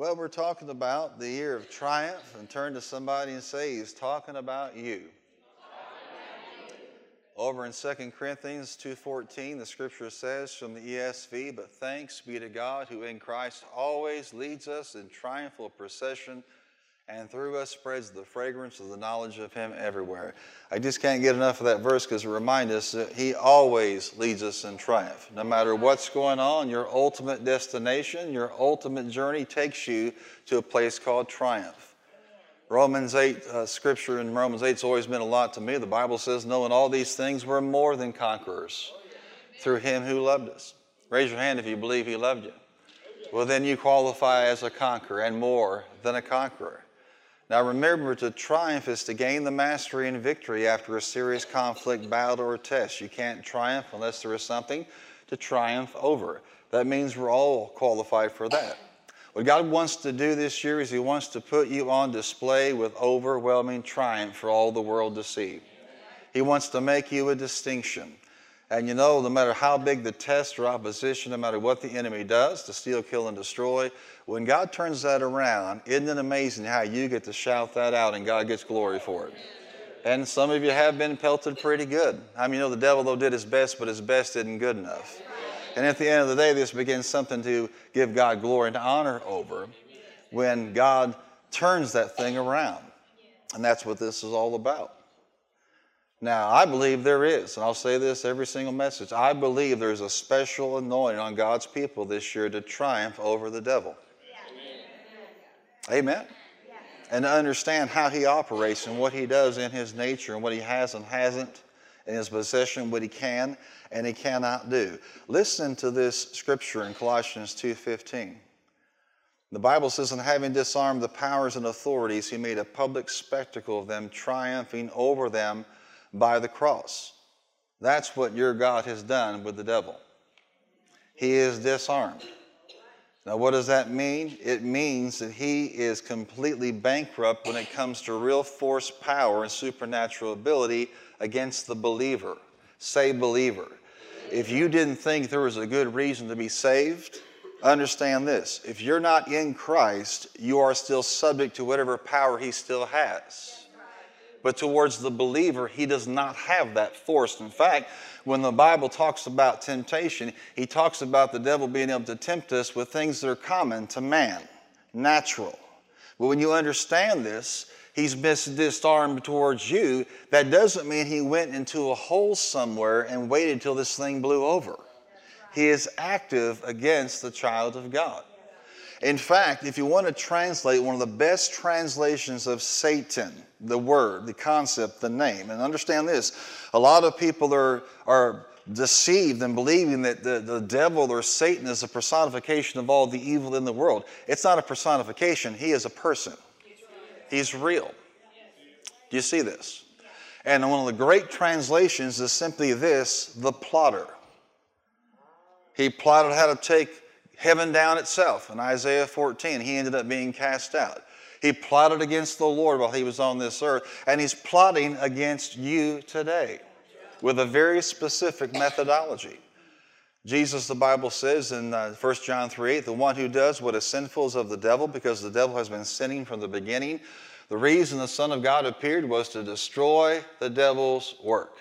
Well, we're talking about the year of triumph, and turn to somebody and say, He's talking about you. Over in 2 Corinthians 2:14, the scripture says from the ESV, "But thanks be to God who in Christ always leads us in triumphal procession and through us spreads the fragrance of the knowledge of him everywhere." I just can't get enough of that verse because it reminds us that he always leads us in triumph. No matter what's going on, your ultimate destination, your ultimate journey takes you to a place called triumph. Romans 8, uh, scripture in Romans 8 has always meant a lot to me. The Bible says, knowing all these things, we're more than conquerors through him who loved us. Raise your hand if you believe he loved you. Well, then you qualify as a conqueror and more than a conqueror. Now remember, to triumph is to gain the mastery and victory after a serious conflict, battle, or test. You can't triumph unless there is something to triumph over. That means we're all qualified for that. What God wants to do this year is He wants to put you on display with overwhelming triumph for all the world to see. He wants to make you a distinction. And you know, no matter how big the test or opposition, no matter what the enemy does to steal, kill, and destroy, when God turns that around, isn't it amazing how you get to shout that out and God gets glory for it? And some of you have been pelted pretty good. I mean, you know, the devil, though, did his best, but his best isn't good enough. And at the end of the day, this begins something to give God glory and honor over when God turns that thing around. And that's what this is all about. Now, I believe there is, and I'll say this every single message I believe there's a special anointing on God's people this year to triumph over the devil. Amen. And to understand how he operates and what he does in his nature and what he has and hasn't in his possession, what he can and he cannot do. Listen to this scripture in Colossians 2:15. The Bible says, "And having disarmed the powers and authorities, he made a public spectacle of them, triumphing over them by the cross." That's what your God has done with the devil. He is disarmed. Now, what does that mean? It means that he is completely bankrupt when it comes to real force, power, and supernatural ability against the believer. Say, believer. If you didn't think there was a good reason to be saved, understand this. If you're not in Christ, you are still subject to whatever power he still has. But towards the believer, he does not have that force. In fact, when the Bible talks about temptation, he talks about the devil being able to tempt us with things that are common to man, natural. But when you understand this, he's disarmed towards you, that doesn't mean he went into a hole somewhere and waited till this thing blew over. He is active against the child of God. In fact, if you want to translate one of the best translations of Satan, the word, the concept, the name, and understand this, a lot of people are, are deceived and believing that the, the devil or Satan is a personification of all the evil in the world. It's not a personification, he is a person. He's real. Do you see this? And one of the great translations is simply this the plotter. He plotted how to take heaven down itself. In Isaiah 14, he ended up being cast out. He plotted against the Lord while he was on this earth, and he's plotting against you today with a very specific methodology. Jesus, the Bible says in uh, 1 John 3 8, the one who does what is sinful is of the devil because the devil has been sinning from the beginning. The reason the Son of God appeared was to destroy the devil's work.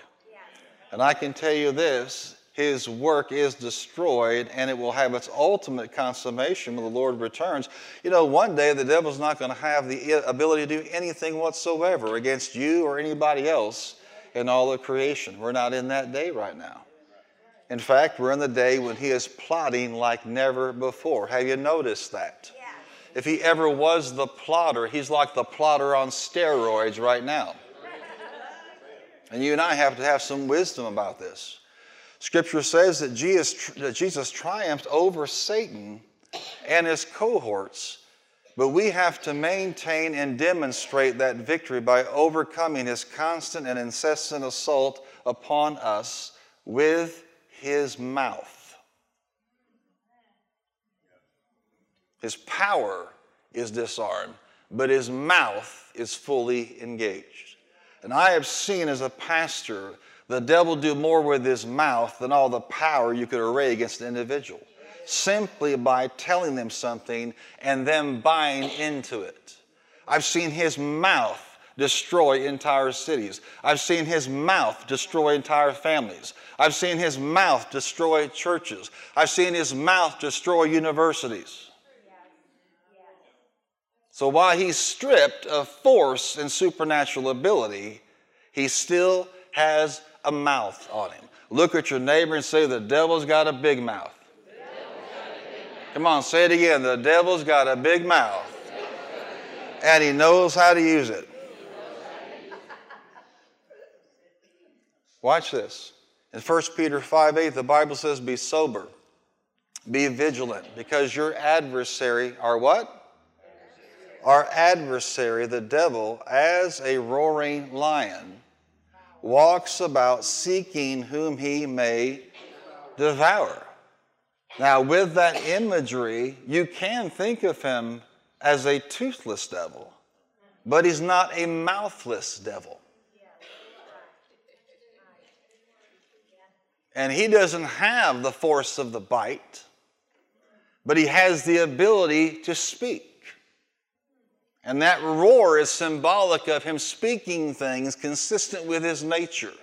And I can tell you this his work is destroyed and it will have its ultimate consummation when the Lord returns. You know, one day the devil's not going to have the ability to do anything whatsoever against you or anybody else in all of creation. We're not in that day right now. In fact, we're in the day when he is plotting like never before. Have you noticed that? Yeah. If he ever was the plotter, he's like the plotter on steroids right now. and you and I have to have some wisdom about this. Scripture says that Jesus, that Jesus triumphed over Satan and his cohorts, but we have to maintain and demonstrate that victory by overcoming his constant and incessant assault upon us with his mouth. His power is disarmed, but his mouth is fully engaged. And I have seen as a pastor the devil do more with his mouth than all the power you could array against an individual. simply by telling them something and them buying into it. I've seen his mouth destroy entire cities. I've seen his mouth destroy entire families. I've seen his mouth destroy churches. I've seen his mouth destroy universities. So while he's stripped of force and supernatural ability, he still has a mouth on him. Look at your neighbor and say, The devil's got a big mouth. Come on, say it again. The devil's got a big mouth, and he knows how to use it. Watch this. In 1 Peter 5 8, the Bible says, Be sober, be vigilant, because your adversary, our what? Our adversary, the devil, as a roaring lion, walks about seeking whom he may devour. Now, with that imagery, you can think of him as a toothless devil, but he's not a mouthless devil. And he doesn't have the force of the bite, but he has the ability to speak. And that roar is symbolic of him speaking things consistent with his nature,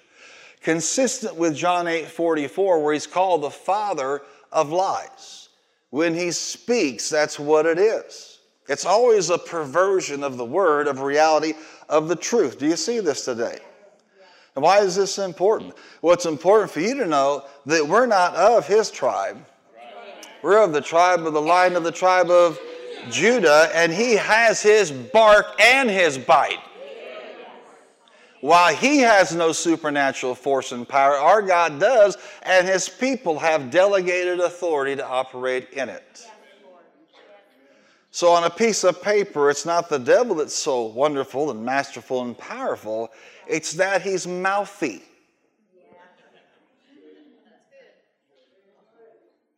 consistent with John 8 44, where he's called the father of lies. When he speaks, that's what it is. It's always a perversion of the word, of reality, of the truth. Do you see this today? And why is this important? Well, it's important for you to know that we're not of his tribe. We're of the tribe of the line of the tribe of Judah, and he has his bark and his bite. While he has no supernatural force and power, our God does, and his people have delegated authority to operate in it. So, on a piece of paper, it's not the devil that's so wonderful and masterful and powerful, it's that he's mouthy.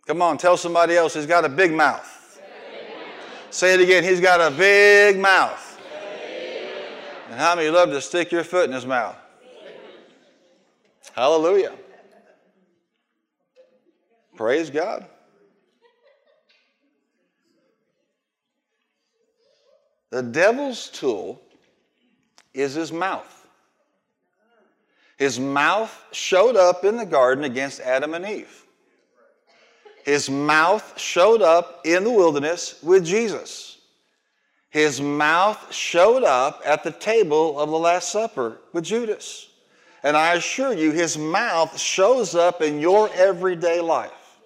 Come on, tell somebody else he's got a big mouth. Say it again. He's got a big mouth. And how many love to stick your foot in his mouth? Hallelujah. Praise God. The devil's tool is his mouth. His mouth showed up in the garden against Adam and Eve. His mouth showed up in the wilderness with Jesus. His mouth showed up at the table of the Last Supper with Judas. And I assure you, his mouth shows up in your everyday life.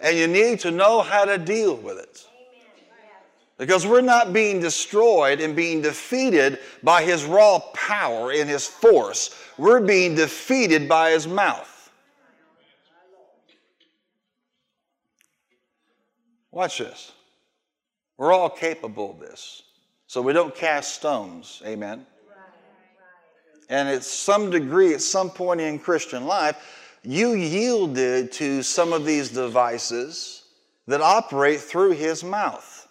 And you need to know how to deal with it. Because we're not being destroyed and being defeated by his raw power and his force. We're being defeated by his mouth. Watch this. We're all capable of this. So we don't cast stones. Amen. And at some degree, at some point in Christian life, you yielded to some of these devices that operate through his mouth.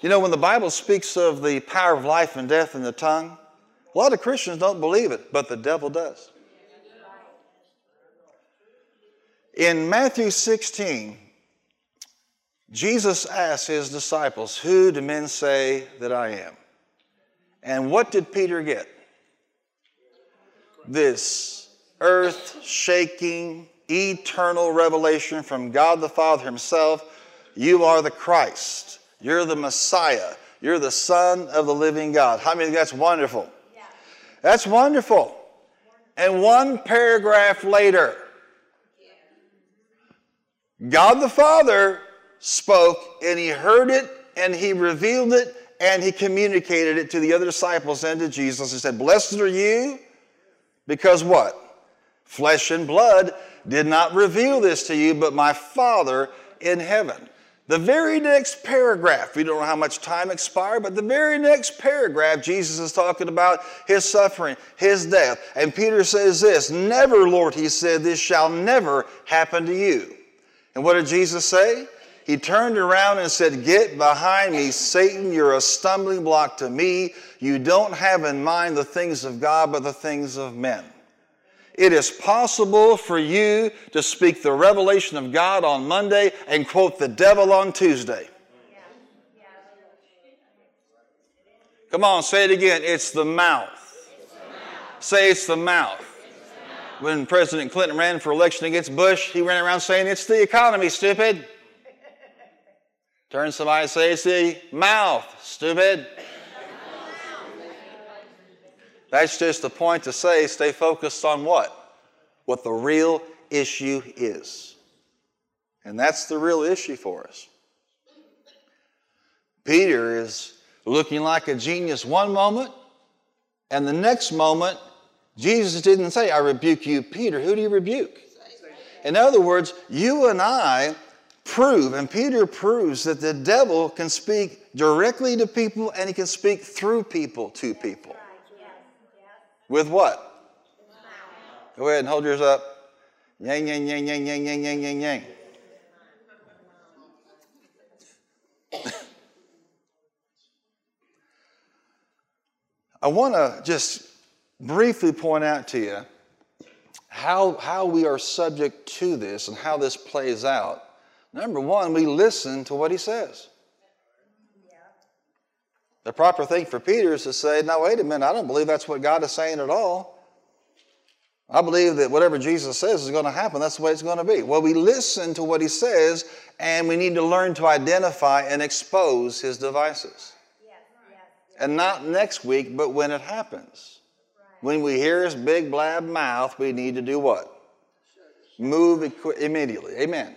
You know, when the Bible speaks of the power of life and death in the tongue, a lot of Christians don't believe it, but the devil does. In Matthew 16, Jesus asked his disciples, Who do men say that I am? And what did Peter get? This earth shaking, eternal revelation from God the Father Himself. You are the Christ. You're the Messiah. You're the Son of the living God. How many that's wonderful? Yeah. That's wonderful. And one paragraph later, God the Father spoke and he heard it and he revealed it and he communicated it to the other disciples and to Jesus. He said, Blessed are you because what? Flesh and blood did not reveal this to you, but my Father in heaven. The very next paragraph, we don't know how much time expired, but the very next paragraph, Jesus is talking about his suffering, his death. And Peter says this Never, Lord, he said, this shall never happen to you. And what did Jesus say? He turned around and said, Get behind me, Satan. You're a stumbling block to me. You don't have in mind the things of God, but the things of men. It is possible for you to speak the revelation of God on Monday and quote the devil on Tuesday. Come on, say it again. It's the mouth. Say it's the mouth. It's the mouth. When President Clinton ran for election against Bush, he ran around saying, It's the economy, stupid. Turn somebody say, the mouth, stupid. That's just a point to say, stay focused on what? What the real issue is. And that's the real issue for us. Peter is looking like a genius one moment, and the next moment, Jesus didn't say, I rebuke you, Peter. Who do you rebuke? In other words, you and I prove, and Peter proves, that the devil can speak directly to people and he can speak through people to people. With what? Go ahead and hold yours up. Yang, yang, yang, yang, yang, yang, yang, yang, yang. I want to just briefly point out to you how, how we are subject to this and how this plays out. Number one, we listen to what he says. The proper thing for Peter is to say, now, wait a minute, I don't believe that's what God is saying at all. I believe that whatever Jesus says is going to happen. That's the way it's going to be. Well, we listen to what he says, and we need to learn to identify and expose his devices. And not next week, but when it happens. When we hear his big blab mouth, we need to do what? Move immediately. Amen.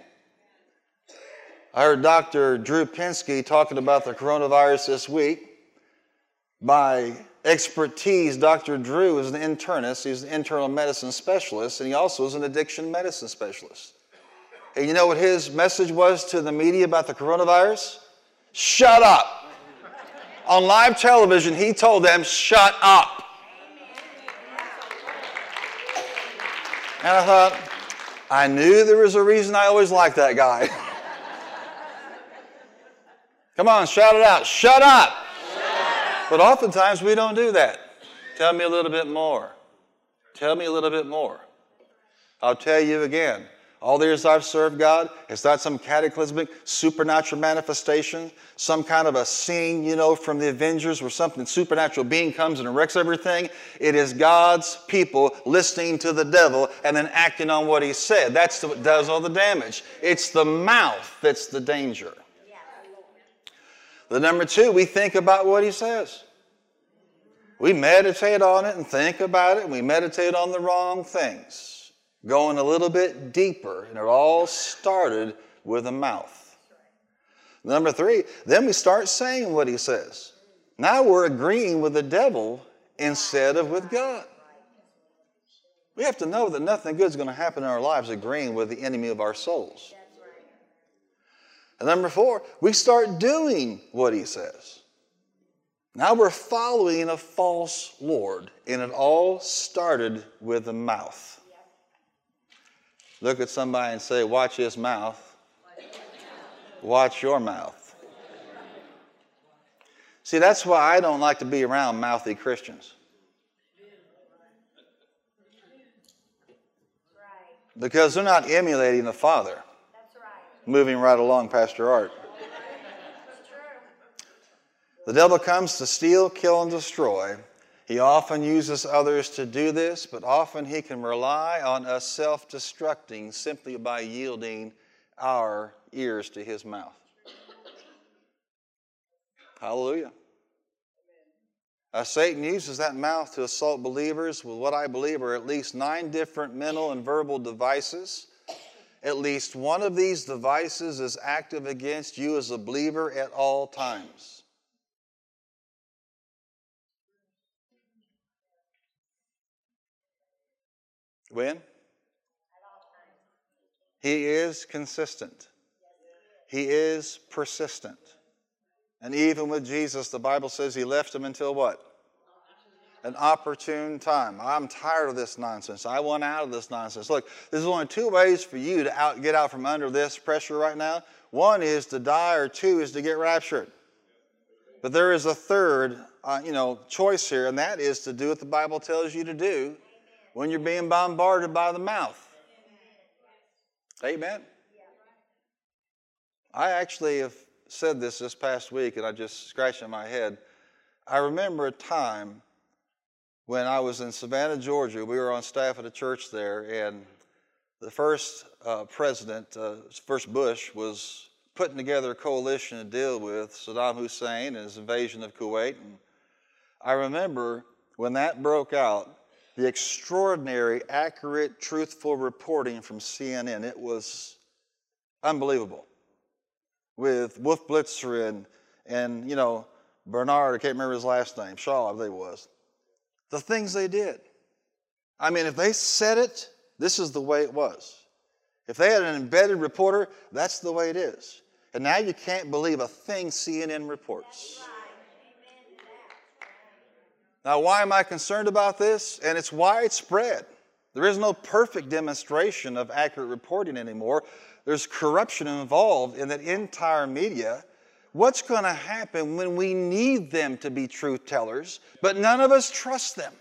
I heard Dr. Drew Pinsky talking about the coronavirus this week. By expertise, Dr. Drew is an internist, he's an internal medicine specialist, and he also is an addiction medicine specialist. And you know what his message was to the media about the coronavirus? Shut up on live television, he told them, shut up. And I thought, I knew there was a reason I always liked that guy. Come on, shout it out. Shut up. But oftentimes we don't do that. Tell me a little bit more. Tell me a little bit more. I'll tell you again. All the years I've served God, it's not some cataclysmic supernatural manifestation, some kind of a scene, you know, from the Avengers where something supernatural being comes and wrecks everything. It is God's people listening to the devil and then acting on what he said. That's what does all the damage. It's the mouth that's the danger. The number two, we think about what he says. We meditate on it and think about it, and we meditate on the wrong things going a little bit deeper, and it all started with a mouth. Number three, then we start saying what he says. Now we're agreeing with the devil instead of with God. We have to know that nothing good is going to happen in our lives agreeing with the enemy of our souls. And number four, we start doing what he says. Now we're following a false Lord, and it all started with the mouth. Look at somebody and say, Watch his mouth. Watch your mouth. See, that's why I don't like to be around mouthy Christians. Because they're not emulating the Father. Moving right along, Pastor Art. The devil comes to steal, kill, and destroy. He often uses others to do this, but often he can rely on us self destructing simply by yielding our ears to his mouth. Hallelujah. Uh, Satan uses that mouth to assault believers with what I believe are at least nine different mental and verbal devices. At least one of these devices is active against you as a believer at all times. When? He is consistent. He is persistent. And even with Jesus, the Bible says he left him until what? An opportune time. I'm tired of this nonsense. I want out of this nonsense. Look, there's only two ways for you to out, get out from under this pressure right now. One is to die, or two is to get raptured. But there is a third, uh, you know, choice here, and that is to do what the Bible tells you to do when you're being bombarded by the mouth. Amen. I actually have said this this past week, and I just scratched in my head. I remember a time when I was in Savannah, Georgia. We were on staff at a church there, and the first uh, president, uh, first Bush, was putting together a coalition to deal with Saddam Hussein and his invasion of Kuwait. And I remember when that broke out, the extraordinary, accurate, truthful reporting from CNN. It was unbelievable. With Wolf Blitzer and, and you know, Bernard, I can't remember his last name, Shaw, I believe it was. The things they did. I mean, if they said it, this is the way it was. If they had an embedded reporter, that's the way it is. And now you can't believe a thing CNN reports. Now, why am I concerned about this? And it's widespread. There is no perfect demonstration of accurate reporting anymore. There's corruption involved in that entire media. What's going to happen when we need them to be truth tellers, but none of us trust them?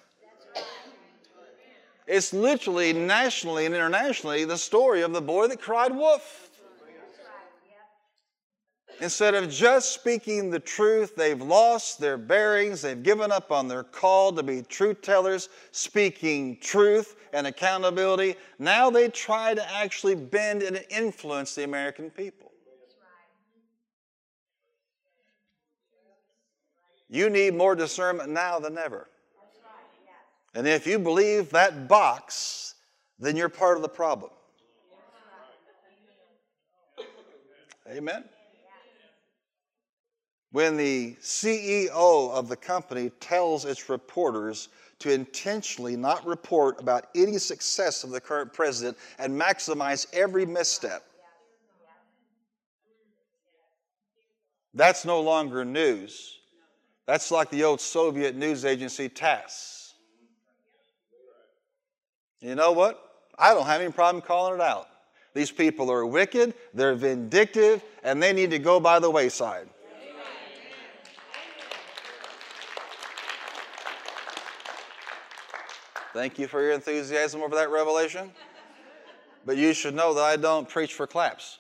It's literally nationally and internationally the story of the boy that cried wolf. Instead of just speaking the truth, they've lost their bearings. They've given up on their call to be truth tellers, speaking truth and accountability. Now they try to actually bend and influence the American people. You need more discernment now than ever. And if you believe that box, then you're part of the problem. Amen when the CEO of the company tells its reporters to intentionally not report about any success of the current president and maximize every misstep. That's no longer news. That's like the old Soviet news agency TASS. You know what? I don't have any problem calling it out. These people are wicked, they're vindictive, and they need to go by the wayside. Thank you for your enthusiasm over that revelation. But you should know that I don't preach for claps.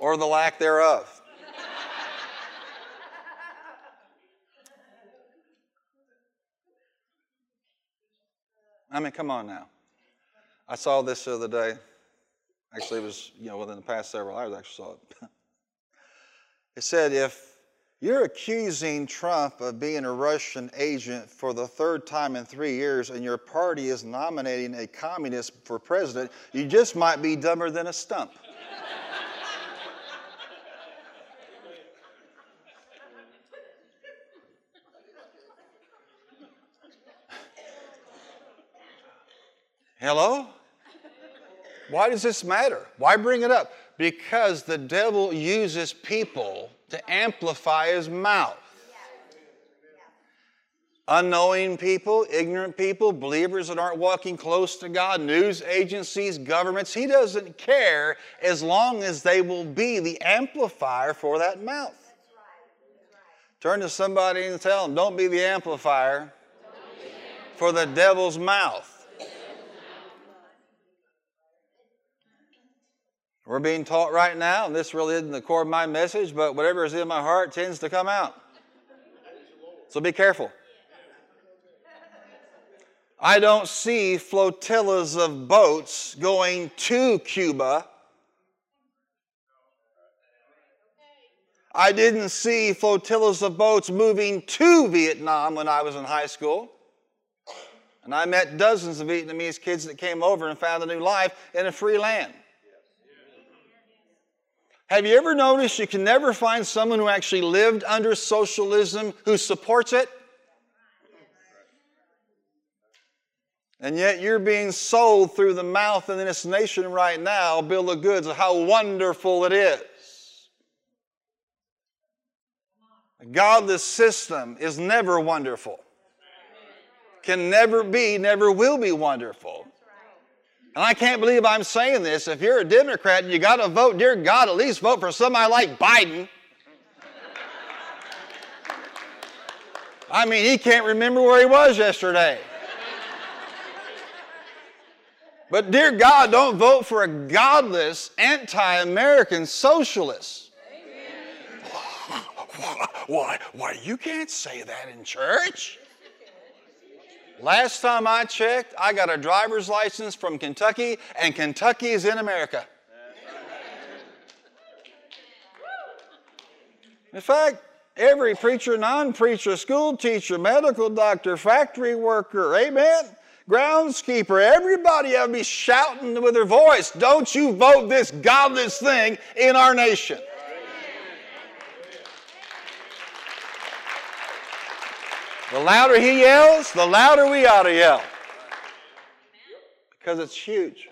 Or the lack thereof. I mean, come on now. I saw this the other day. Actually, it was, you know, within the past several hours, I actually saw it. It said if you're accusing Trump of being a Russian agent for the third time in three years and your party is nominating a communist for president, you just might be dumber than a stump. Hello? Why does this matter? Why bring it up? Because the devil uses people to amplify his mouth. Unknowing people, ignorant people, believers that aren't walking close to God, news agencies, governments, he doesn't care as long as they will be the amplifier for that mouth. Turn to somebody and tell them, don't be the amplifier for the devil's mouth. We're being taught right now, and this really isn't the core of my message, but whatever is in my heart tends to come out. So be careful. I don't see flotillas of boats going to Cuba. I didn't see flotillas of boats moving to Vietnam when I was in high school. And I met dozens of Vietnamese kids that came over and found a new life in a free land. Have you ever noticed you can never find someone who actually lived under socialism who supports it? And yet you're being sold through the mouth in this nation right now, bill of goods, of how wonderful it is. A godless system is never wonderful. Can never be, never will be wonderful. And I can't believe I'm saying this. If you're a Democrat and you got to vote, dear God, at least vote for somebody like Biden. I mean, he can't remember where he was yesterday. But, dear God, don't vote for a godless, anti American socialist. amen Why, why, you can't say that in church. Last time I checked, I got a driver's license from Kentucky, and Kentucky is in America. In fact, every preacher, non preacher, school teacher, medical doctor, factory worker, amen, groundskeeper, everybody ought to be shouting with their voice, Don't you vote this godless thing in our nation. The louder he yells, the louder we ought to yell. Because it's huge.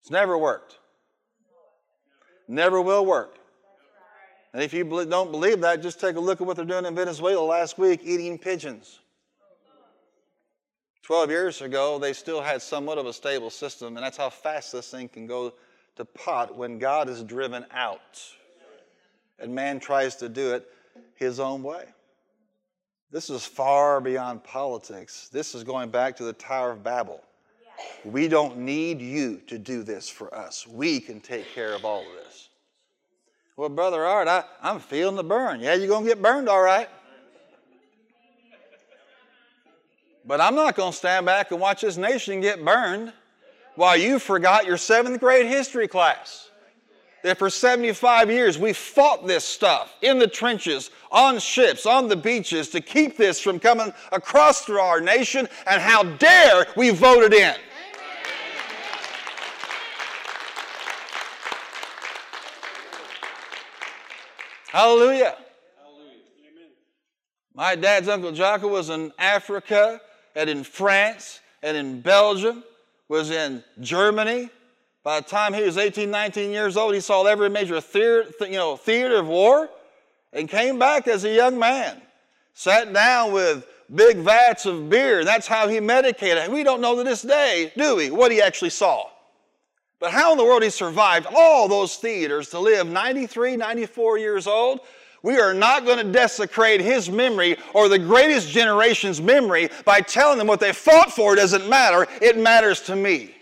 It's never worked. Never will work. And if you don't believe that, just take a look at what they're doing in Venezuela last week eating pigeons. 12 years ago, they still had somewhat of a stable system, and that's how fast this thing can go to pot when God is driven out and man tries to do it his own way. This is far beyond politics. This is going back to the Tower of Babel. We don't need you to do this for us. We can take care of all of this. Well, Brother Art, I, I'm feeling the burn. Yeah, you're going to get burned, all right. But I'm not going to stand back and watch this nation get burned while you forgot your seventh grade history class that for 75 years we fought this stuff in the trenches, on ships, on the beaches to keep this from coming across through our nation, and how dare we vote it in. Hallelujah. Hallelujah. My dad's Uncle Jocko was in Africa and in France and in Belgium, was in Germany, by the time he was 18, 19 years old, he saw every major theater, you know, theater of war and came back as a young man. Sat down with big vats of beer. That's how he medicated. We don't know to this day, do we, what he actually saw. But how in the world he survived all those theaters to live 93, 94 years old? We are not going to desecrate his memory or the greatest generation's memory by telling them what they fought for doesn't matter. It matters to me.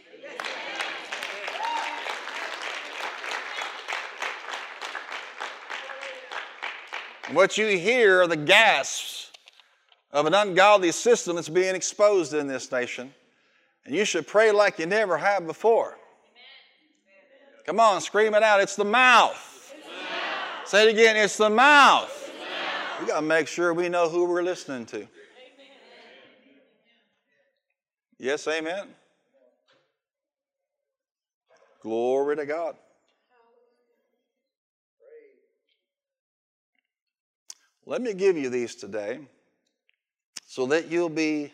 What you hear are the gasps of an ungodly system that's being exposed in this nation. And you should pray like you never have before. Come on, scream it out. It's the mouth. It's the mouth. Say it again. It's the mouth. It's the mouth. We got to make sure we know who we're listening to. Amen. Yes, amen. Glory to God. Let me give you these today so that you'll be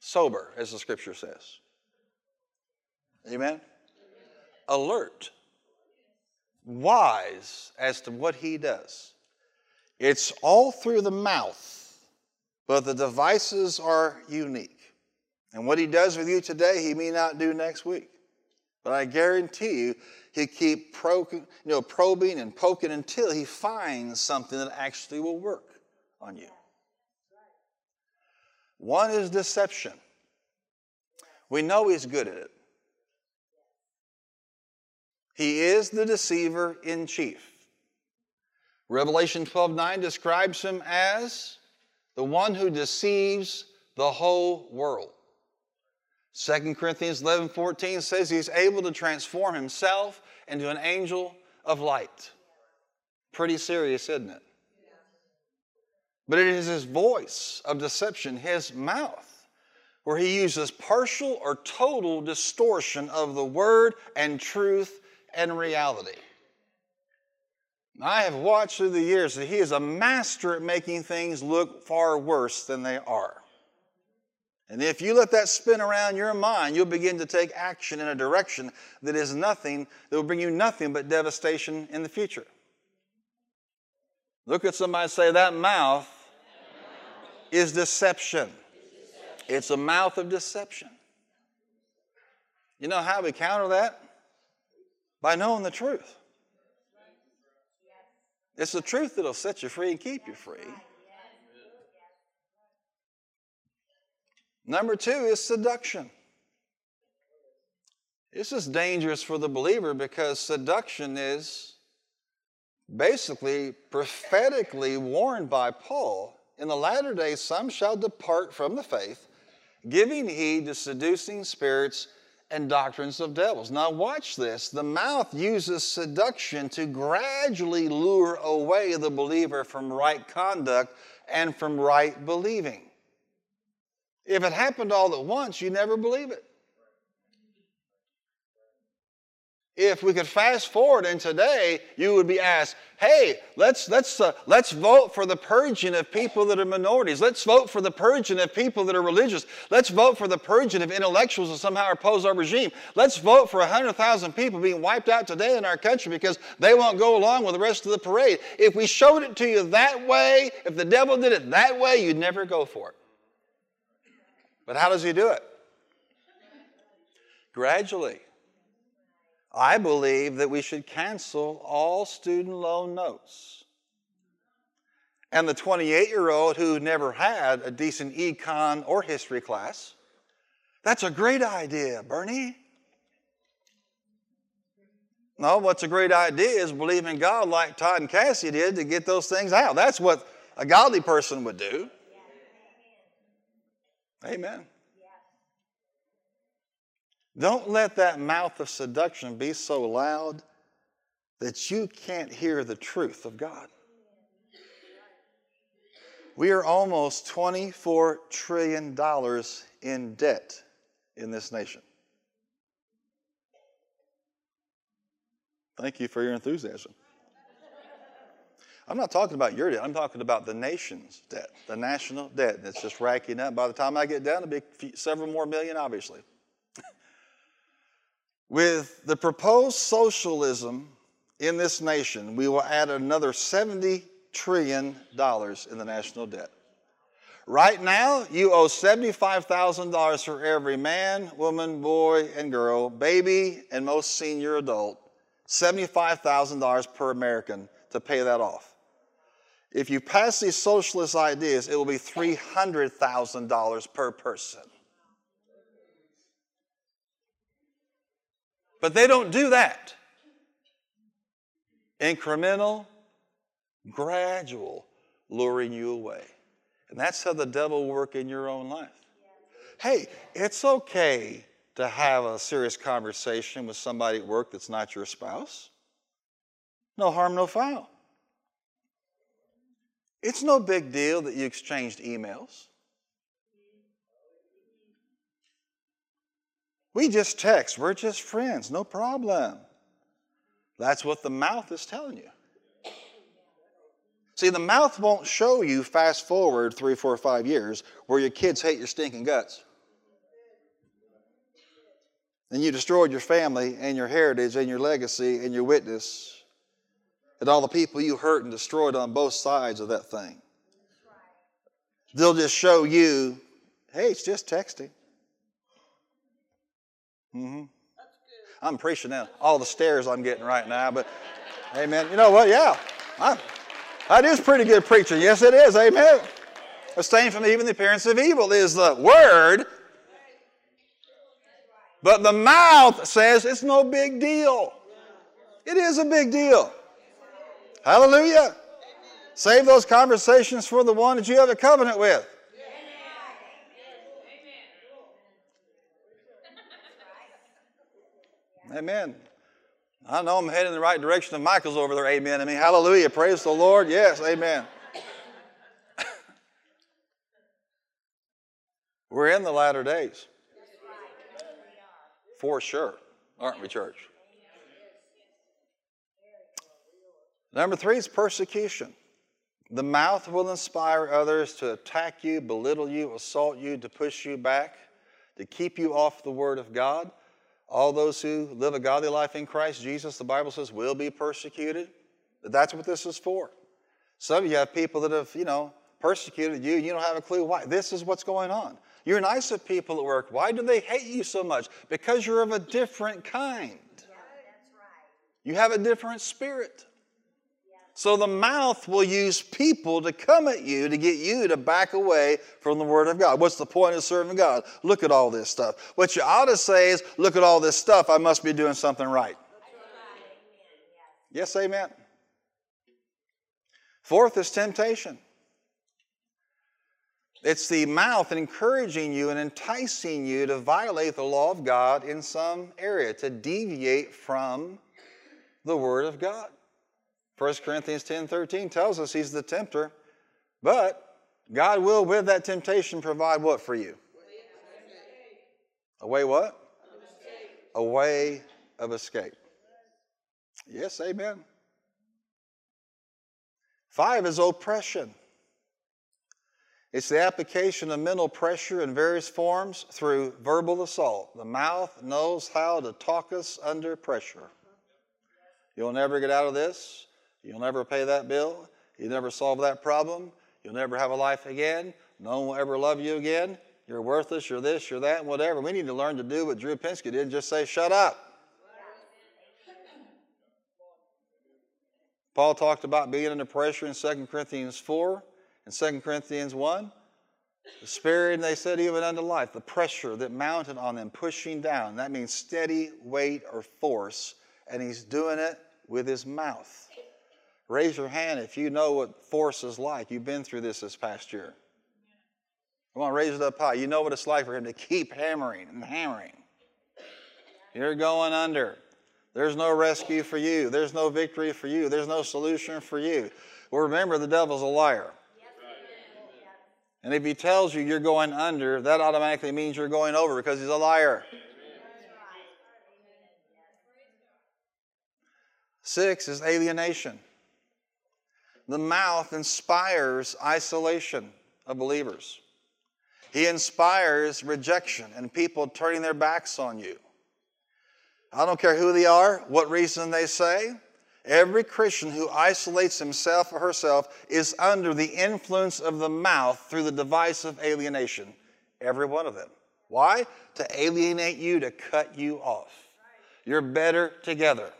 sober, as the scripture says. Amen? Alert, wise as to what he does. It's all through the mouth, but the devices are unique. And what he does with you today, he may not do next week. But I guarantee you, he keep you know, probing and poking until he finds something that actually will work on you. One is deception. We know he's good at it. He is the deceiver in chief. Revelation 12:9 describes him as the one who deceives the whole world. 2 Corinthians 11 14 says he's able to transform himself into an angel of light. Pretty serious, isn't it? But it is his voice of deception, his mouth, where he uses partial or total distortion of the word and truth and reality. I have watched through the years that he is a master at making things look far worse than they are. And if you let that spin around your mind, you'll begin to take action in a direction that is nothing, that will bring you nothing but devastation in the future. Look at somebody say, That mouth is deception. It's a mouth of deception. You know how we counter that? By knowing the truth. It's the truth that'll set you free and keep you free. Number two is seduction. This is dangerous for the believer because seduction is basically prophetically warned by Paul. In the latter days, some shall depart from the faith, giving heed to seducing spirits and doctrines of devils. Now, watch this. The mouth uses seduction to gradually lure away the believer from right conduct and from right believing. If it happened all at once, you never believe it. If we could fast forward and today you would be asked, hey, let's, let's, uh, let's vote for the purging of people that are minorities. Let's vote for the purging of people that are religious. Let's vote for the purging of intellectuals that somehow oppose our regime. Let's vote for 100,000 people being wiped out today in our country because they won't go along with the rest of the parade. If we showed it to you that way, if the devil did it that way, you'd never go for it. But how does he do it? Gradually. I believe that we should cancel all student loan notes. And the 28 year old who never had a decent econ or history class, that's a great idea, Bernie. No, what's a great idea is believe in God like Todd and Cassie did to get those things out. That's what a godly person would do. Amen. Don't let that mouth of seduction be so loud that you can't hear the truth of God. We are almost $24 trillion in debt in this nation. Thank you for your enthusiasm. I'm not talking about your debt. I'm talking about the nation's debt, the national debt that's just racking up. By the time I get done, it'll be several more million, obviously. With the proposed socialism in this nation, we will add another $70 trillion in the national debt. Right now, you owe $75,000 for every man, woman, boy, and girl, baby, and most senior adult. $75,000 per American to pay that off. If you pass these socialist ideas, it will be $300,000 per person. But they don't do that. Incremental, gradual, luring you away. And that's how the devil work in your own life. Hey, it's okay to have a serious conversation with somebody at work that's not your spouse. No harm, no foul. It's no big deal that you exchanged emails. We just text, we're just friends, no problem. That's what the mouth is telling you. See, the mouth won't show you fast forward three, four, five years where your kids hate your stinking guts. And you destroyed your family and your heritage and your legacy and your witness and all the people you hurt and destroyed on both sides of that thing. They'll just show you, hey, it's just texting. Mm-hmm. I'm preaching now. All the stares I'm getting right now, but amen. You know what? Yeah. I, that is pretty good preaching. Yes, it is. Amen. Abstain from even the appearance of evil is the word. But the mouth says it's no big deal. It is a big deal. Hallelujah. Save those conversations for the one that you have a covenant with. Amen. I know I'm heading in the right direction if Michael's over there. Amen. I mean, hallelujah. Praise the Lord. Yes, amen. We're in the latter days. For sure, aren't we, church? Number three is persecution. The mouth will inspire others to attack you, belittle you, assault you, to push you back, to keep you off the Word of God. All those who live a godly life in Christ Jesus, the Bible says, will be persecuted. That's what this is for. Some of you have people that have, you know, persecuted you, you don't have a clue why. This is what's going on. You're nice to people at work. Why do they hate you so much? Because you're of a different kind. You have a different spirit. So the mouth will use people to come at you to get you to back away from the Word of God. What's the point of serving God? Look at all this stuff. What you ought to say is, look at all this stuff. I must be doing something right. Yes, amen. Fourth is temptation. It's the mouth encouraging you and enticing you to violate the law of God in some area, to deviate from the Word of God. 1 Corinthians 10 13 tells us he's the tempter, but God will, with that temptation, provide what for you? A way what? A way of escape. Yes, amen. Five is oppression. It's the application of mental pressure in various forms through verbal assault. The mouth knows how to talk us under pressure. You'll never get out of this. You'll never pay that bill. You'll never solve that problem. You'll never have a life again. No one will ever love you again. You're worthless, you're this, you're that, whatever. We need to learn to do what Drew Pinsky did just say, shut up. Paul talked about being under pressure in 2 Corinthians 4 and 2 Corinthians 1. The spirit, and they said, even unto life, the pressure that mounted on them, pushing down. That means steady weight or force, and he's doing it with his mouth. Raise your hand if you know what force is like. You've been through this this past year. Come on, raise it up high. You know what it's like for him to keep hammering and hammering. You're going under. There's no rescue for you. There's no victory for you. There's no solution for you. Well, remember, the devil's a liar. And if he tells you you're going under, that automatically means you're going over because he's a liar. Six is alienation. The mouth inspires isolation of believers. He inspires rejection and people turning their backs on you. I don't care who they are, what reason they say. Every Christian who isolates himself or herself is under the influence of the mouth through the device of alienation. Every one of them. Why? To alienate you, to cut you off. You're better together.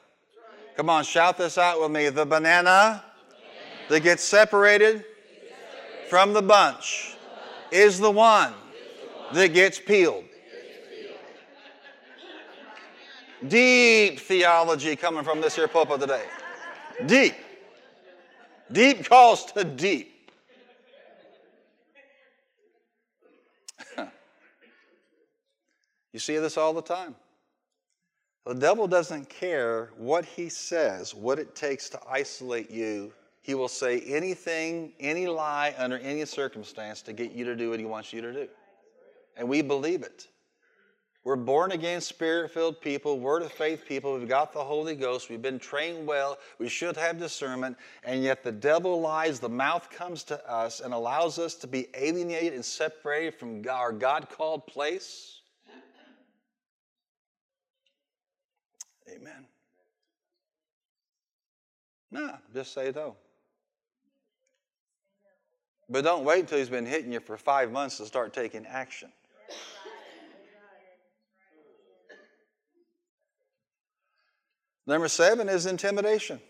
Come on, shout this out with me. The banana that gets separated from the bunch is the one that gets peeled. Deep theology coming from this here pulpit today. Deep. Deep calls to deep. you see this all the time. The devil doesn't care what he says, what it takes to isolate you. He will say anything, any lie, under any circumstance to get you to do what he wants you to do. And we believe it. We're born again, spirit filled people, word of faith people. We've got the Holy Ghost. We've been trained well. We should have discernment. And yet the devil lies. The mouth comes to us and allows us to be alienated and separated from our God called place. Amen. Nah, just say no. But don't wait until he's been hitting you for five months to start taking action. Number seven is intimidation.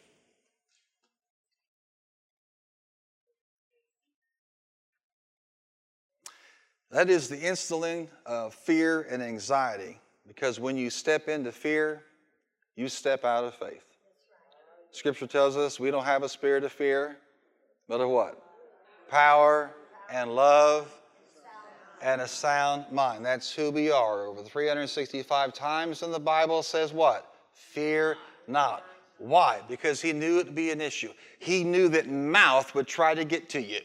That is the instilling of fear and anxiety because when you step into fear, you step out of faith. Scripture tells us we don't have a spirit of fear, but of what? Power and love and a sound mind. That's who we are. Over 365 times in the Bible says what? Fear not. Why? Because he knew it would be an issue. He knew that mouth would try to get to you.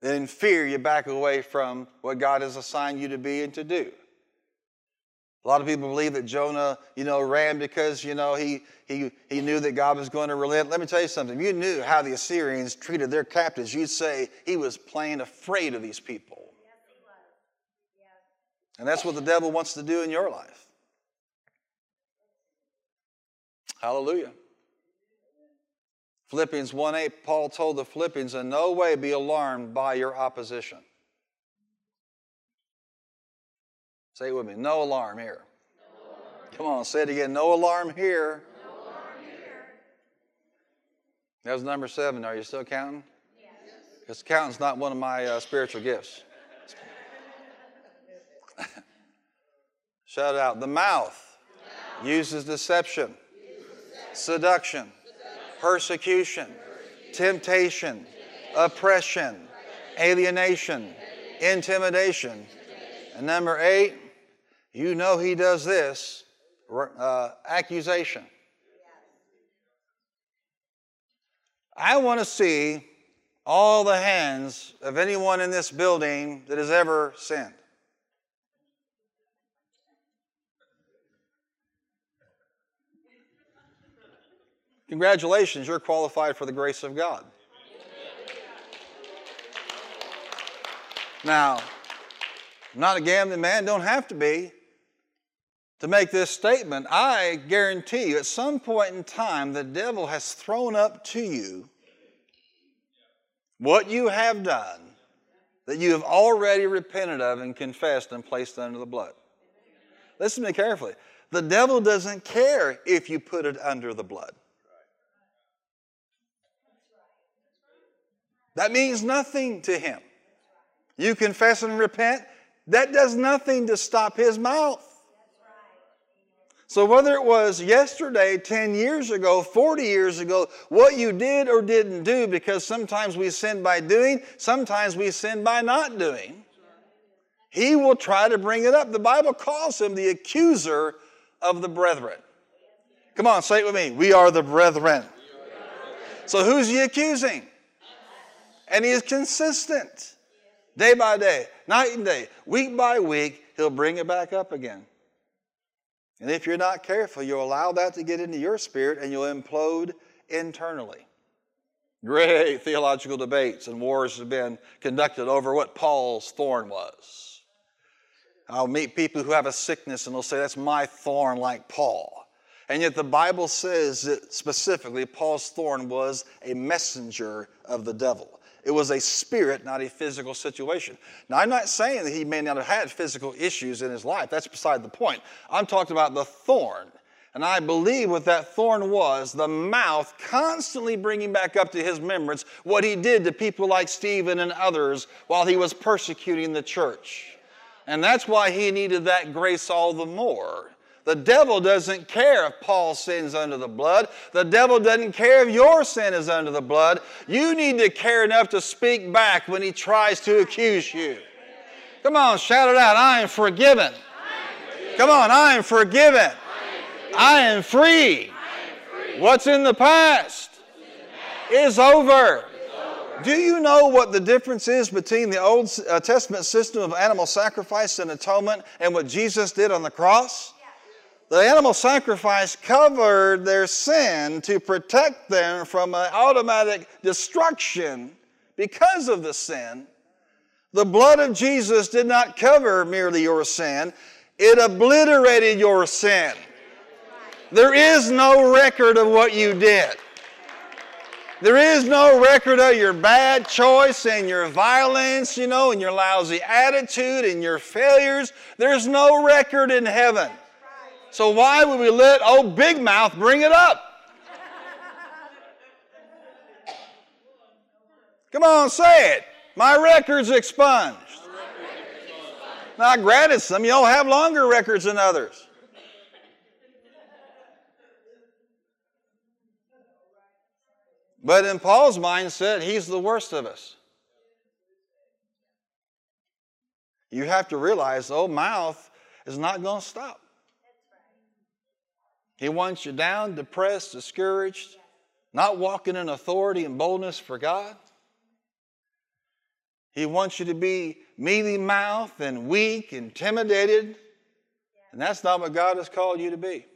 Then fear, you back away from what God has assigned you to be and to do. A lot of people believe that Jonah, you know, ran because, you know, he, he, he knew that God was going to relent. Let me tell you something. If you knew how the Assyrians treated their captives, you'd say he was plain afraid of these people. And that's what the devil wants to do in your life. Hallelujah. Philippians 1 8, Paul told the Philippians, in no way be alarmed by your opposition. Say it with me. No alarm here. No alarm. Come on, say it again. No alarm here. No alarm here. That was number seven. Are you still counting? Because counting's not one of my uh, spiritual gifts. Shout out. The mouth uses deception, seduction, persecution, temptation, oppression, alienation, intimidation. And number eight, you know he does this uh, accusation. I want to see all the hands of anyone in this building that has ever sinned. Congratulations, you're qualified for the grace of God. Now, I'm not a gambling man, don't have to be to make this statement. I guarantee you, at some point in time, the devil has thrown up to you what you have done that you have already repented of and confessed and placed under the blood. Listen to me carefully. The devil doesn't care if you put it under the blood. That means nothing to him. You confess and repent, that does nothing to stop his mouth. So, whether it was yesterday, 10 years ago, 40 years ago, what you did or didn't do, because sometimes we sin by doing, sometimes we sin by not doing, he will try to bring it up. The Bible calls him the accuser of the brethren. Come on, say it with me. We are the brethren. So, who's he accusing? And he is consistent day by day, night and day, week by week, he'll bring it back up again. And if you're not careful, you'll allow that to get into your spirit and you'll implode internally. Great theological debates and wars have been conducted over what Paul's thorn was. I'll meet people who have a sickness and they'll say, That's my thorn, like Paul. And yet the Bible says that specifically Paul's thorn was a messenger of the devil. It was a spirit, not a physical situation. Now, I'm not saying that he may not have had physical issues in his life. That's beside the point. I'm talking about the thorn. And I believe what that thorn was the mouth constantly bringing back up to his remembrance what he did to people like Stephen and others while he was persecuting the church. And that's why he needed that grace all the more. The devil doesn't care if Paul sins under the blood. The devil doesn't care if your sin is under the blood. You need to care enough to speak back when he tries to accuse you. Come on, shout it out. I am forgiven. Come on, I am forgiven. I am free. What's in the past is over. Do you know what the difference is between the Old uh, Testament system of animal sacrifice and atonement and what Jesus did on the cross? The animal sacrifice covered their sin to protect them from an automatic destruction because of the sin. The blood of Jesus did not cover merely your sin, it obliterated your sin. There is no record of what you did. There is no record of your bad choice and your violence, you know, and your lousy attitude and your failures. There's no record in heaven. So why would we let old Big Mouth bring it up? Come on, say it. My record's expunged. Now, granted, some y'all have longer records than others. But in Paul's mindset, he's the worst of us. You have to realize the old mouth is not going to stop. He wants you down, depressed, discouraged, not walking in authority and boldness for God. He wants you to be mealy mouthed and weak, intimidated. And that's not what God has called you to be.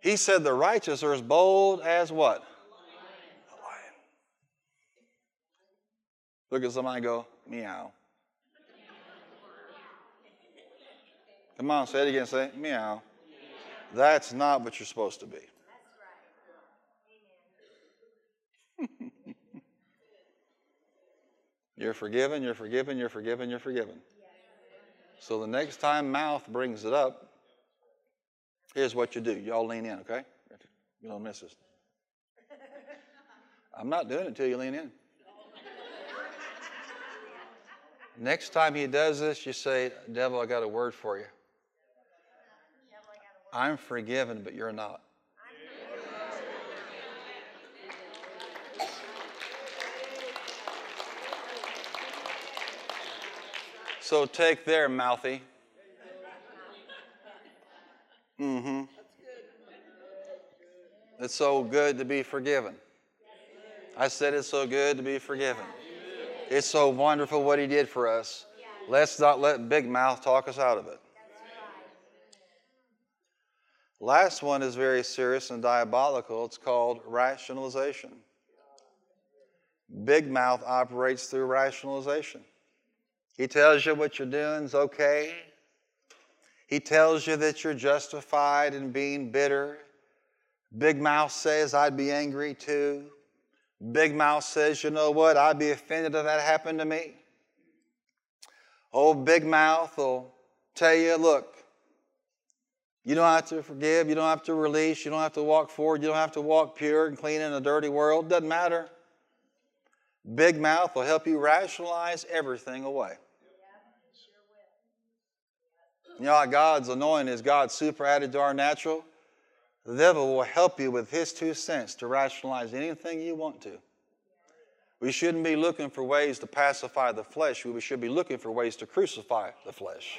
He said the righteous are as bold as what? A lion. Look at somebody go, meow. Come on, say it again. Say meow. That's not what you're supposed to be. you're forgiven, you're forgiven, you're forgiven, you're forgiven. So the next time mouth brings it up, here's what you do. Y'all lean in, okay? You don't miss this. I'm not doing it till you lean in. Next time he does this, you say, Devil, I got a word for you. I'm forgiven, but you're not. So take there, mouthy. Mm-hmm. It's so good to be forgiven. I said it's so good to be forgiven. It's so wonderful what he did for us. Let's not let big mouth talk us out of it. Last one is very serious and diabolical. It's called rationalization. Big mouth operates through rationalization. He tells you what you're doing is okay. He tells you that you're justified in being bitter. Big mouth says, I'd be angry too. Big mouth says, you know what? I'd be offended if that happened to me. Old big mouth will tell you, look, you don't have to forgive, you don't have to release, you don't have to walk forward, you don't have to walk pure and clean in a dirty world. Doesn't matter. Big mouth will help you rationalize everything away. You know God's anointing is God super added to our natural? The devil will help you with his two cents to rationalize anything you want to. We shouldn't be looking for ways to pacify the flesh. We should be looking for ways to crucify the flesh.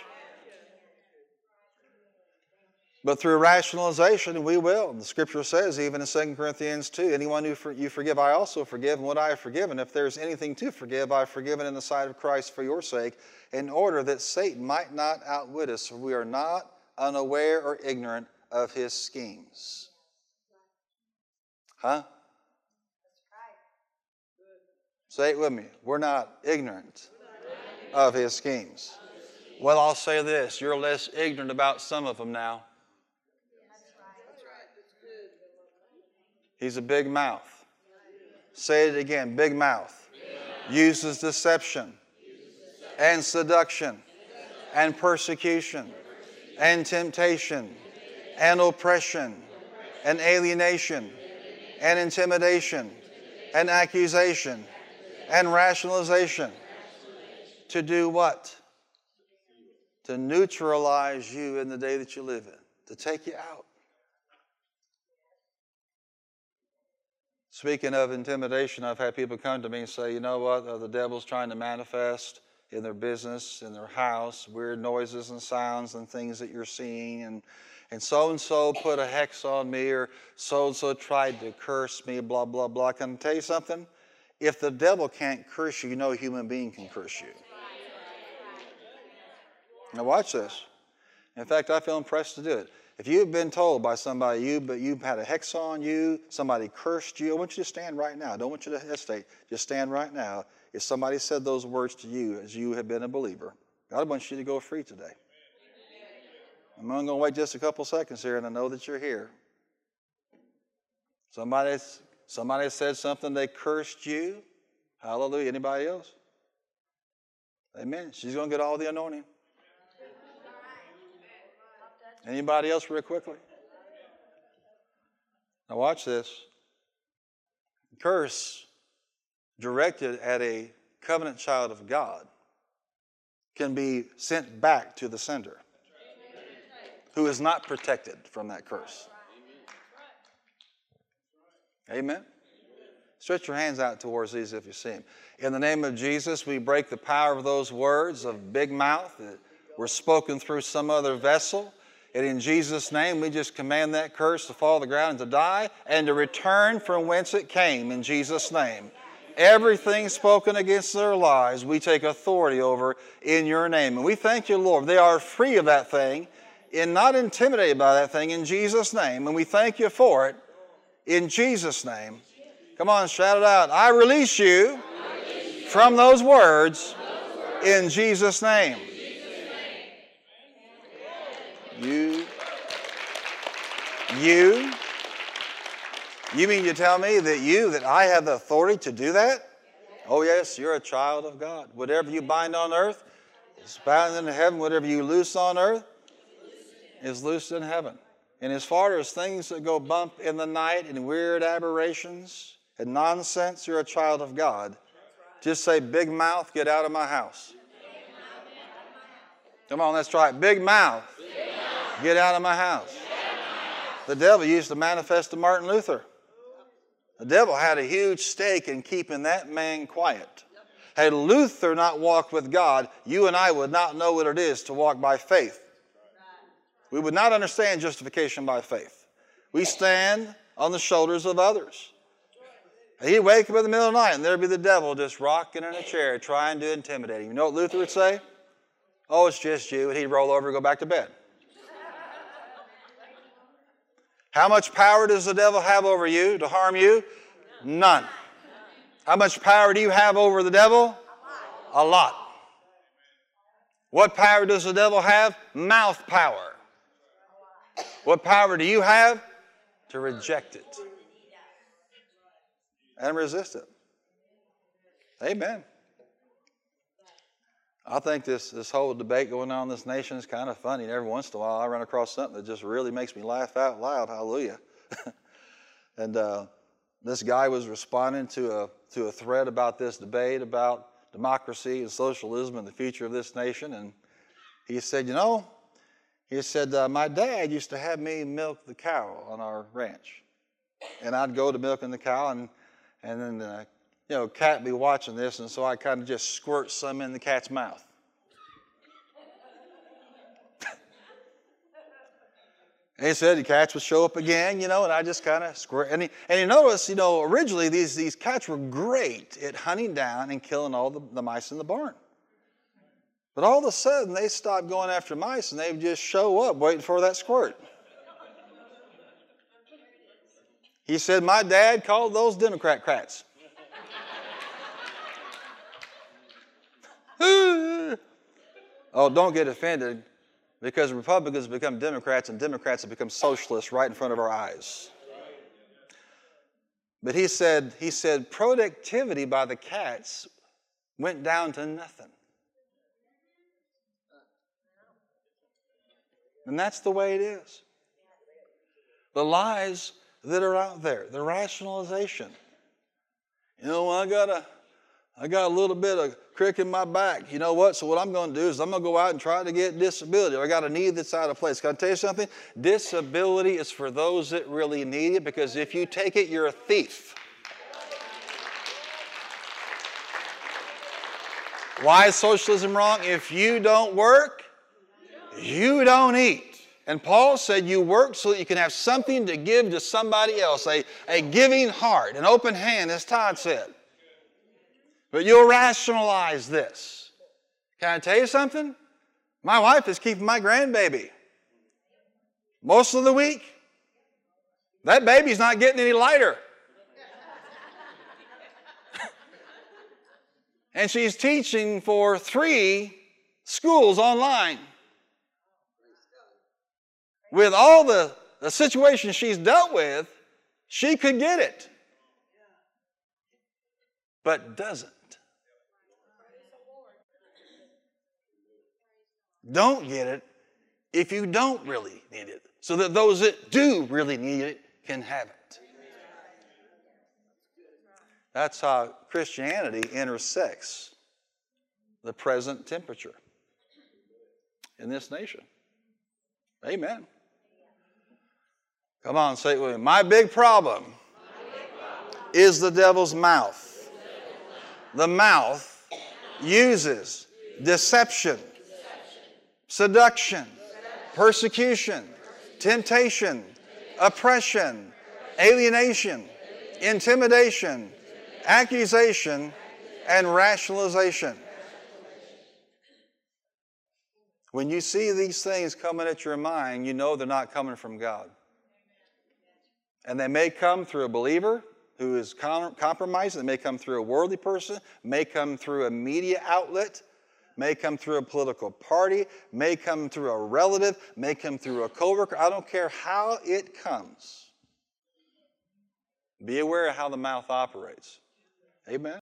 But through rationalization, we will. The scripture says, even in 2 Corinthians 2, anyone who for, you forgive, I also forgive, and what I have forgiven, if there's anything to forgive, I have forgiven in the sight of Christ for your sake, in order that Satan might not outwit us, for we are not unaware or ignorant of his schemes. Huh? Say it with me. We're not ignorant of his schemes. Well, I'll say this you're less ignorant about some of them now. He's a big mouth. Say it again big mouth. Uses deception and seduction and persecution and temptation and oppression and alienation and intimidation and accusation and rationalization to do what? To neutralize you in the day that you live in, to take you out. Speaking of intimidation, I've had people come to me and say, you know what, uh, the devil's trying to manifest in their business, in their house, weird noises and sounds and things that you're seeing, and and so and so put a hex on me, or so and so tried to curse me, blah, blah, blah. Can I tell you something? If the devil can't curse you, no human being can curse you. Now, watch this. In fact, I feel impressed to do it. If you've been told by somebody you but you've had a hex on you, somebody cursed you, I want you to stand right now. I don't want you to hesitate. Just stand right now. If somebody said those words to you as you have been a believer, God wants you to go free today. I'm going to wait just a couple seconds here, and I know that you're here. Somebody, somebody said something, they cursed you. Hallelujah. Anybody else? Amen. She's going to get all the anointing. Anybody else, real quickly? Now, watch this. Curse directed at a covenant child of God can be sent back to the sender who is not protected from that curse. Amen. Stretch your hands out towards these if you see them. In the name of Jesus, we break the power of those words of big mouth that were spoken through some other vessel. And in Jesus' name, we just command that curse to fall to the ground and to die and to return from whence it came in Jesus' name. Everything spoken against their lives, we take authority over in your name. And we thank you, Lord. They are free of that thing and not intimidated by that thing in Jesus' name. And we thank you for it in Jesus' name. Come on, shout it out. I release you, from those words, in Jesus' name. You, you, you mean you tell me that you, that I have the authority to do that? Oh, yes, you're a child of God. Whatever you bind on earth is bound in heaven. Whatever you loose on earth is loosed in heaven. And as far as things that go bump in the night and weird aberrations and nonsense, you're a child of God. Just say, Big mouth, get out of my house. Come on, let's try it. Big mouth, get out of my house. The devil used to manifest to Martin Luther. The devil had a huge stake in keeping that man quiet. Had Luther not walked with God, you and I would not know what it is to walk by faith. We would not understand justification by faith. We stand on the shoulders of others. He'd wake up in the middle of the night and there'd be the devil just rocking in a chair trying to intimidate him. You know what Luther would say? Oh, it's just you. And he'd roll over and go back to bed. How much power does the devil have over you to harm you? None. How much power do you have over the devil? A lot. What power does the devil have? Mouth power. What power do you have? To reject it and resist it. Amen. I think this, this whole debate going on in this nation is kind of funny. And every once in a while, I run across something that just really makes me laugh out loud. Hallelujah. and uh, this guy was responding to a, to a thread about this debate about democracy and socialism and the future of this nation. And he said, You know, he said, uh, My dad used to have me milk the cow on our ranch. And I'd go to milking the cow, and, and then uh, you know, cat be watching this, and so I kind of just squirt some in the cat's mouth. and he said the cats would show up again, you know, and I just kind of squirt. And he, and he noticed, you know, originally these, these cats were great at hunting down and killing all the, the mice in the barn. But all of a sudden, they stopped going after mice and they would just show up waiting for that squirt. He said, My dad called those Democrat crats. oh, don't get offended because Republicans have become Democrats and Democrats have become socialists right in front of our eyes. But he said, he said productivity by the cats went down to nothing. And that's the way it is. The lies that are out there, the rationalization. You know, I got a I got a little bit of crick in my back. You know what? So what I'm going to do is I'm going to go out and try to get disability. I got a need that's out of place. Can I tell you something? Disability is for those that really need it because if you take it, you're a thief. Why is socialism wrong? If you don't work, you don't eat. And Paul said, You work so that you can have something to give to somebody else, a, a giving heart, an open hand, as Todd said. But you'll rationalize this. Can I tell you something? My wife is keeping my grandbaby. Most of the week, that baby's not getting any lighter. and she's teaching for three schools online. With all the, the situations she's dealt with, she could get it, but doesn't. Don't get it if you don't really need it, so that those that do really need it can have it. That's how Christianity intersects the present temperature in this nation. Amen. Come on, say it with me. My big problem, is the devil's mouth. The mouth uses deception seduction, persecution, temptation, oppression, alienation, intimidation, accusation, and rationalization. When you see these things coming at your mind, you know they're not coming from God. And they may come through a believer who is compromised, they may come through a worldly person, may come through a media outlet, may come through a political party, may come through a relative, may come through a coworker. I don't care how it comes. Be aware of how the mouth operates. Amen.